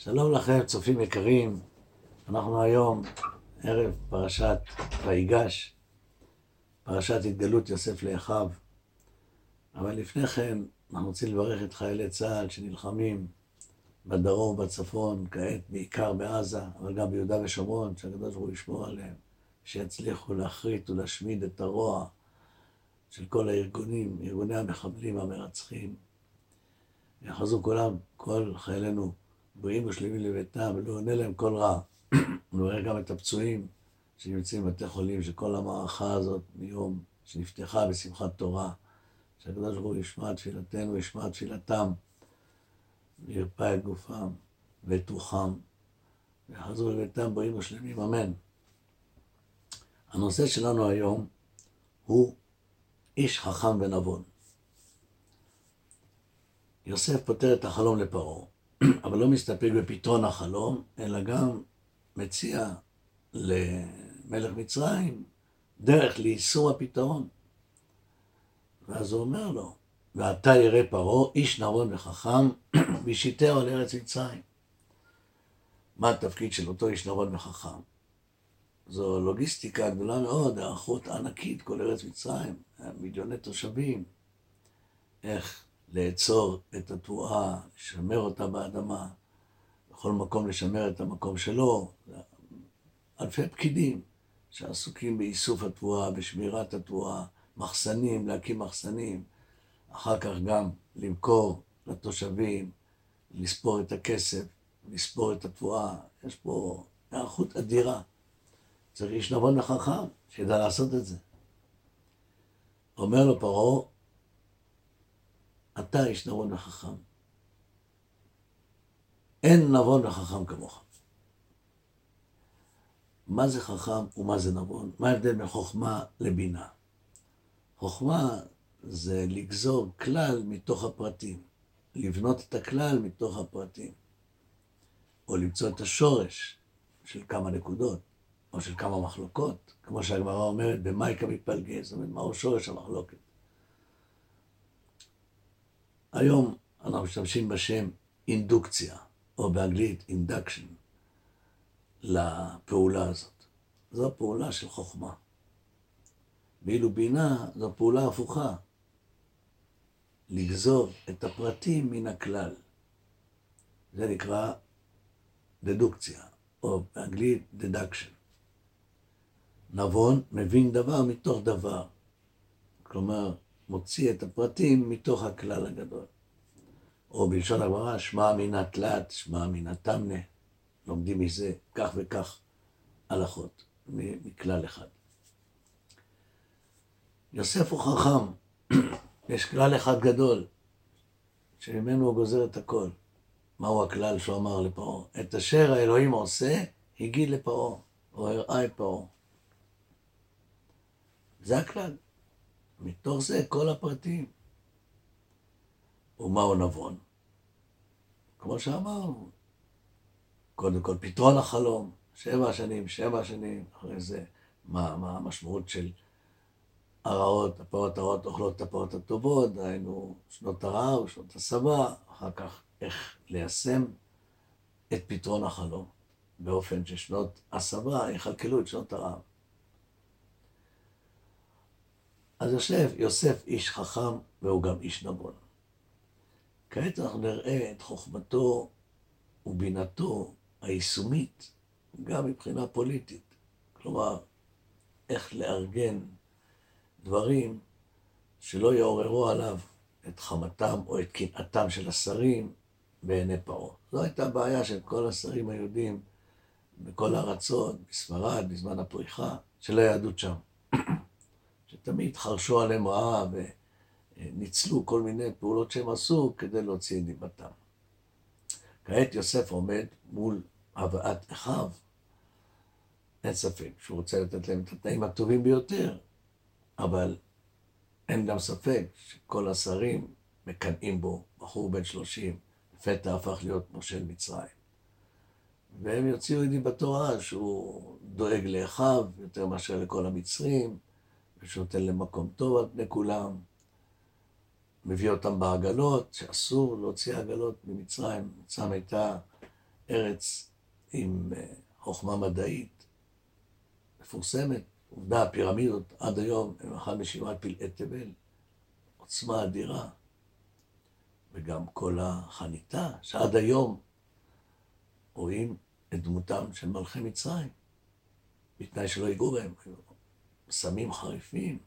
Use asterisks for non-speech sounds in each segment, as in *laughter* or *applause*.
שלום לכם, צופים יקרים. אנחנו היום ערב פרשת ויגש, פרשת התגלות יוסף לאחיו. אבל לפני כן, אנחנו רוצים לברך את חיילי צה"ל שנלחמים בדרום ובצפון, כעת בעיקר בעזה, אבל גם ביהודה ושומרון, שהקדוש ברוך הוא ישמור עליהם, שיצליחו להכרית ולהשמיד את הרוע של כל הארגונים, ארגוני המחבלים המרצחים. יחזו כולם, כל חיילינו בריאים ושלמים לביתם, ולא עונה להם כל רע. *clears throat* נראה גם את הפצועים שנמצאים בבתי חולים, שכל המערכה הזאת מיום שנפתחה בשמחת תורה, שהקדוש ברוך הוא ישמע תפילתנו, ישמע תפילתם, וירפא את גופם ואת רוחם, ויחזרו לביתם בריאים ושלמים, אמן. הנושא שלנו היום הוא איש חכם ונבון. יוסף פותר את החלום לפרעה. *clears throat* אבל לא מסתפק בפתרון החלום, אלא גם מציע למלך מצרים דרך ליישום הפתרון. ואז הוא אומר לו, ואתה ירא פרעה, איש נבון וחכם, *clears throat* וישיתהו על ארץ מצרים. מה התפקיד של אותו איש נבון וחכם? זו לוגיסטיקה גדולה מאוד, היערכות ענקית, כל ארץ מצרים, מיליוני תושבים. איך לאצור את התבואה, לשמר אותה באדמה, בכל מקום לשמר את המקום שלו. אלפי פקידים שעסוקים באיסוף התבואה, בשמירת התבואה, מחסנים, להקים מחסנים, אחר כך גם למכור לתושבים, לספור את הכסף, לספור את התבואה. יש פה היערכות אדירה. צריך איש נבון וחכם שידע לעשות את זה. אומר לו פרעה, אתה איש נבון וחכם. אין נבון וחכם כמוך. מה זה חכם ומה זה נבון? מה ההבדל בין חוכמה לבינה? חוכמה זה לגזור כלל מתוך הפרטים, לבנות את הכלל מתוך הפרטים, או למצוא את השורש של כמה נקודות, או של כמה מחלוקות, כמו שהגמרא אומרת, במייקה מתפלגז, זאת אומרת, מהו שורש המחלוקת? היום אנחנו משתמשים בשם אינדוקציה, או באנגלית אינדקשן, לפעולה הזאת. זו פעולה של חוכמה. ואילו בינה זו פעולה הפוכה, לגזור את הפרטים מן הכלל. זה נקרא דדוקציה, או באנגלית דדקשן. נבון מבין דבר מתוך דבר. כלומר, מוציא את הפרטים מתוך הכלל הגדול. או בלשון הגמרא, שמע מן תלת, שמע מן תמנה. לומדים מזה כך וכך הלכות, מכלל אחד. יוסף הוא חכם, *clears throat* יש כלל אחד גדול, שממנו הוא גוזר את הכל. מהו הכלל שהוא אמר לפרעה? את אשר האלוהים עושה, הגיד לפרעה, או הראה את פרעה. זה הכלל. מתוך זה כל הפרטים. ומהו נבון? כמו שאמרנו, קודם כל פתרון החלום, שבע שנים, שבע שנים, אחרי זה מה, מה המשמעות של הרעות, הפרות הרעות אוכלות את הפרות הטובות, דהיינו שנות הרעב, שנות הסבה, אחר כך איך ליישם את פתרון החלום, באופן ששנות הסבה יכלכלו את שנות הרעב. אז יושב יוסף איש חכם והוא גם איש נבון. כעת אנחנו נראה את חוכמתו ובינתו היישומית, גם מבחינה פוליטית. כלומר, איך לארגן דברים שלא יעוררו עליו את חמתם או את קנאתם של השרים בעיני פרעה. זו הייתה בעיה של כל השרים היהודים בכל הארצות, בספרד, בזמן הפריחה, של היהדות שם. שתמיד חרשו עליהם רעה וניצלו כל מיני פעולות שהם עשו כדי להוציא את דיבתם. כעת יוסף עומד מול הבאת אחיו. אין ספק שהוא רוצה לתת להם את התנאים הטובים ביותר, אבל אין גם ספק שכל השרים מקנאים בו, בחור בן שלושים, לפתע הפך להיות מושל מצרים. והם יוציאו את דיבתו רע שהוא דואג לאחיו יותר מאשר לכל המצרים, ושנותן להם מקום טוב על פני כולם, מביא אותם בעגלות, שאסור להוציא עגלות ממצרים. מצרים הייתה ארץ עם אה, חוכמה מדעית מפורסמת. עובדה, הפירמידות עד היום הם אחת משבעת פלאי תבל, עוצמה אדירה. וגם כל החניתה, שעד היום רואים את דמותם של מלכי מצרים, בתנאי שלא ייגעו בהם, סמים חריפים,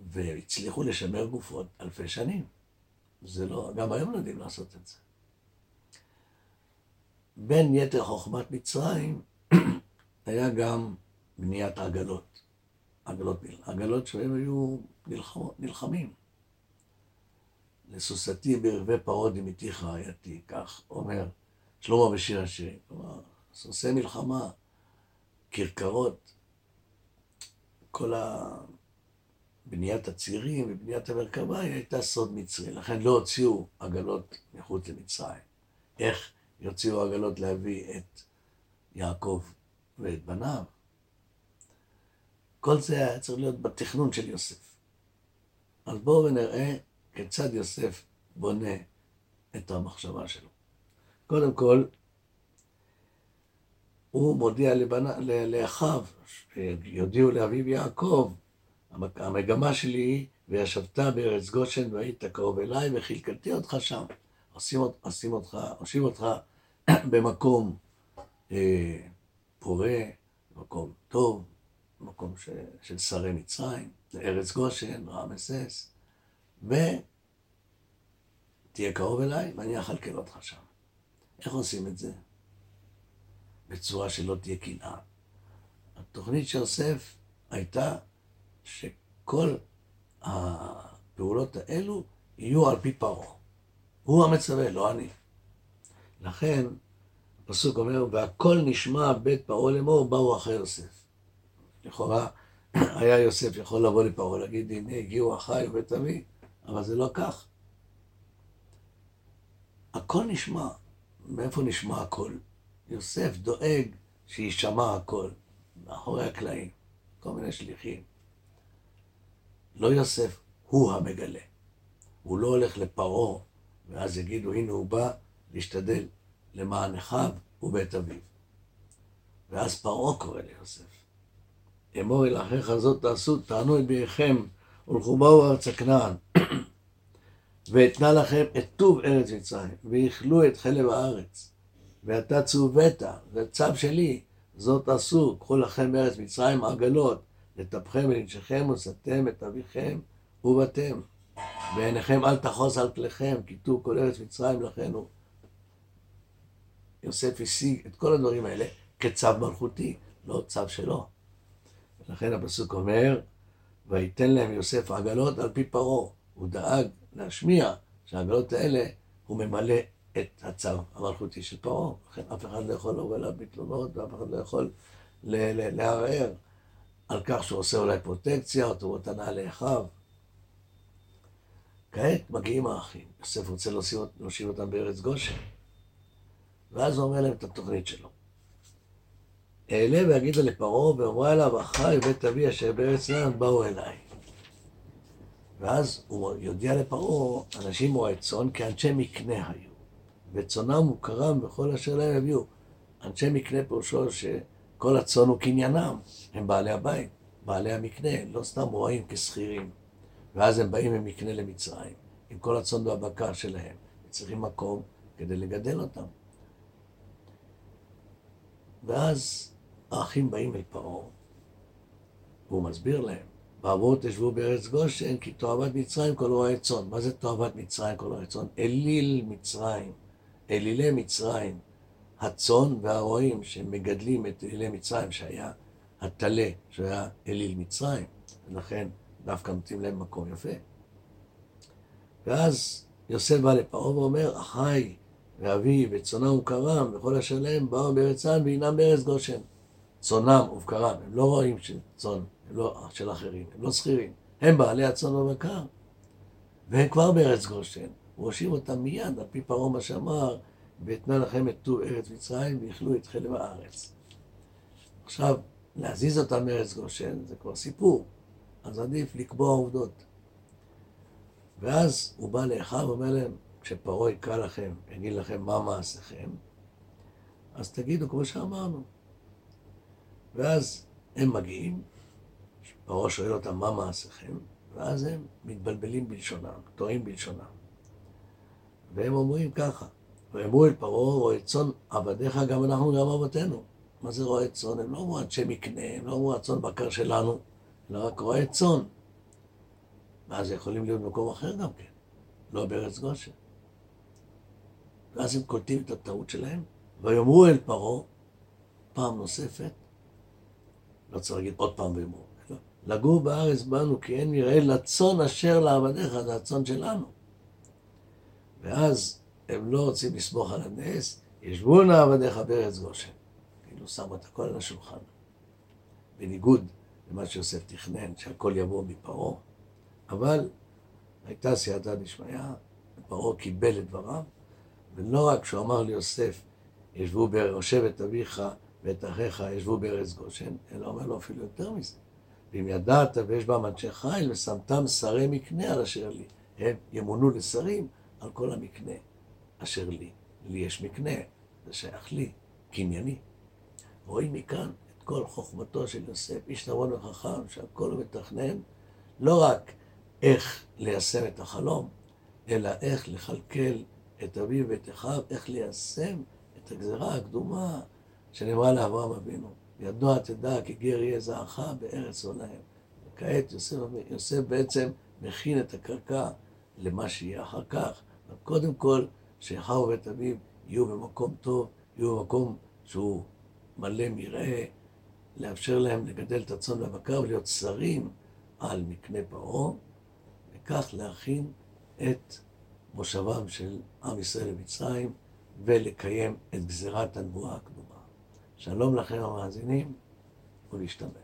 והצליחו לשמר גופות אלפי שנים. זה לא, גם היום לא יודעים לעשות את זה. בין יתר חוכמת מצרים *clears throat* היה גם בניית עגלות. עגלות, עגלות שהם היו נלחם, נלחמים. לסוסתי ברכבי פרעה דמיתיך רעייתי, כך אומר שלמה בשיר השירים. כלומר, סוסי מלחמה, כרכרות, כל בניית הצירים ובניית המרכבה היא הייתה סוד מצרי, לכן לא הוציאו עגלות מחוץ למצרים. איך יוציאו עגלות להביא את יעקב ואת בניו? כל זה היה צריך להיות בתכנון של יוסף. אז בואו ונראה כיצד יוסף בונה את המחשבה שלו. קודם כל, הוא מודיע לאחיו, שיודיעו לאביו יעקב, המגמה שלי היא, וישבת בארץ גושן והיית קרוב אליי וחלקתי אותך שם. עושים, עושים אותך, עושים אותך *clears throat* במקום אה, פורה, במקום טוב, במקום ש, של שרי מצרים, לארץ גושן, רעמסס, ותהיה קרוב אליי ואני אכלכל אותך שם. איך עושים את זה? בצורה שלא תהיה קנאה. התוכנית של יוסף הייתה שכל הפעולות האלו יהיו על פי פרעה. הוא המצווה, לא אני. לכן, הפסוק אומר, והכל נשמע בית פרעה לאמור, באו אחרי יוסף. לכאורה, *clears throat* היה יוסף יכול לבוא לפרעה, להגיד, הנה הגיעו אחיי ובית אבי, אבל זה לא כך. הכל נשמע. מאיפה נשמע הכל? יוסף דואג שיישמע הכל, מאחורי הקלעים, כל מיני שליחים. לא יוסף, הוא המגלה. הוא לא הולך לפרעה, ואז יגידו, הנה הוא בא להשתדל למען אחיו ובית אביו. ואז פרעה קורא ליוסף. אמור אל אחיך זאת תעשו, תענו את ביריכם, ולכו באו ארץ הכנען. *clears throat* ואתנה לכם את טוב ארץ מצרים, ויאכלו את חלב הארץ. ואתה צוות, זה צו שלי, זאת עשו, קחו לכם מארץ מצרים עגלות, לטפכם ולנשכם ושאתם את אביכם ובתם. ועיניכם אל תחוס על כליכם, כי טוב כל ארץ מצרים לכן הוא. יוסף השיג את כל הדברים האלה כצו מלכותי, לא צו שלו. ולכן הפסוק אומר, ויתן להם יוסף עגלות על פי פרעה. הוא דאג להשמיע שהעגלות האלה, הוא ממלא את הצו המלכותי של פרעה. לכן אף אחד לא יכול לבוא אליו בתלונות, ואף אחד לא יכול לערער על כך שהוא עושה אולי פרוטקציה או טובות הנאה לאחיו. כעת מגיעים האחים, יוסף רוצה להושיב אותם בארץ גושן. ואז הוא אומר להם את התוכנית שלו. אעלה ואגידה לפרעה ואומרה אליו, אחי בית אבי אשר בארץ נען באו אליי. ואז הוא יודיע לפרעה, אנשים רועי צאן כאנשי מקנה היו, וצאנם וקרם וכל אשר להם הביאו. אנשי מקנה פירושו שכל הצאן הוא קניינם, הם בעלי הבית, בעלי המקנה, לא סתם רועים כשכירים. ואז הם באים עם מקנה למצרים, עם כל הצאן והבקר שלהם, צריכים מקום כדי לגדל אותם. ואז האחים באים אל פרעה, והוא מסביר להם, בעבור תשבו בארץ גושן, כי תועבת מצרים כל רועי צאן. מה זה תועבת מצרים כל רועי צאן? אליל מצרים, אלילי מצרים, הצאן והרועים שמגדלים את אלילי מצרים, שהיה הטלה, שהיה אליל מצרים, ולכן דווקא נותנים להם מקום יפה. ואז יוסף בא לפרעה ואומר, אחי ואבי וצאנם וכרם וכל אשר להם באו בארץ צאן והינם בארץ גושן. צאנם ובקרם, הם לא רואים של צאן, הם לא של אחרים, הם לא שכירים, הם בעלי הצאן ובקר, והם כבר בארץ גושן, הוא הושיב אותם מיד, על פי פרעה מה שאמר, ואתנה לכם את טוב ארץ מצרים ויאכלו את חלב הארץ. עכשיו, להזיז אותם מארץ גושן זה כבר סיפור, אז עדיף לקבוע עובדות. ואז הוא בא לאחיו ואומר להם, כשפרעה יקרא לכם, יגיד לכם מה מעשיכם, אז תגידו כמו שאמרנו. ואז הם מגיעים, פרעה שואל אותם מה מעשיכם, ואז הם מתבלבלים בלשונם, טועים בלשונם. והם אומרים ככה, ואמרו אל פרעה, רואה צאן עבדיך גם אנחנו גם אבותינו. מה זה רועה צאן? הם לא אמרו אנשי מקנה, הם לא אמרו הצאן בקר שלנו, אלא רק רועה צאן. ואז יכולים להיות במקום אחר גם כן, לא בארץ גושן. ואז הם קולטים את הטעות שלהם, ויאמרו אל פרעה פעם נוספת, לא צריך להגיד עוד פעם ויאמרו, לגור בארץ בנו כי אין נראה לצאן אשר לעבדיך, זה הצאן שלנו. ואז הם לא רוצים לסמוך על הנס, ישבו נא עבדיך בארץ גושן. כאילו שמו את הכל על השולחן. בניגוד למה שיוסף תכנן, שהכל יבוא מפרעה. אבל הייתה סייעתא דשמיא, פרעה קיבל את דבריו, ולא רק שהוא אמר ליוסף, ישבו ביושב את אביך ואת אחיך ישבו בארץ גושן, אלא אומר לו אפילו יותר מזה. ואם ידעת ויש בם אנשי חיל ושמתם שרי מקנה על אשר לי, הם ימונו לשרים על כל המקנה אשר לי. לי יש מקנה, זה שייך לי, קנייני. רואים מכאן את כל חוכמתו של יוסף, איש נבון וחכם, שהכל הוא מתכנן, לא רק איך ליישם את החלום, אלא איך לכלכל את אביו ואת אחיו, איך ליישם את הגזרה הקדומה שנאמרה לאברהם אבינו. ידוע תדע כי גר יהיה זרעך בארץ עולהם. וכעת יוסף, יוסף בעצם מכין את הקרקע למה שיהיה אחר כך. קודם כל, שאחיו ובית אביו יהיו במקום טוב, יהיו במקום שהוא מלא מרעה, לאפשר להם לגדל את הצאן והבקר ולהיות שרים על מקנה פרעה, וכך להכין את מושבם של עם ישראל במצרים ולקיים את גזירת הנבואה הקדומה. שלום לכם המאזינים ולהשתמע.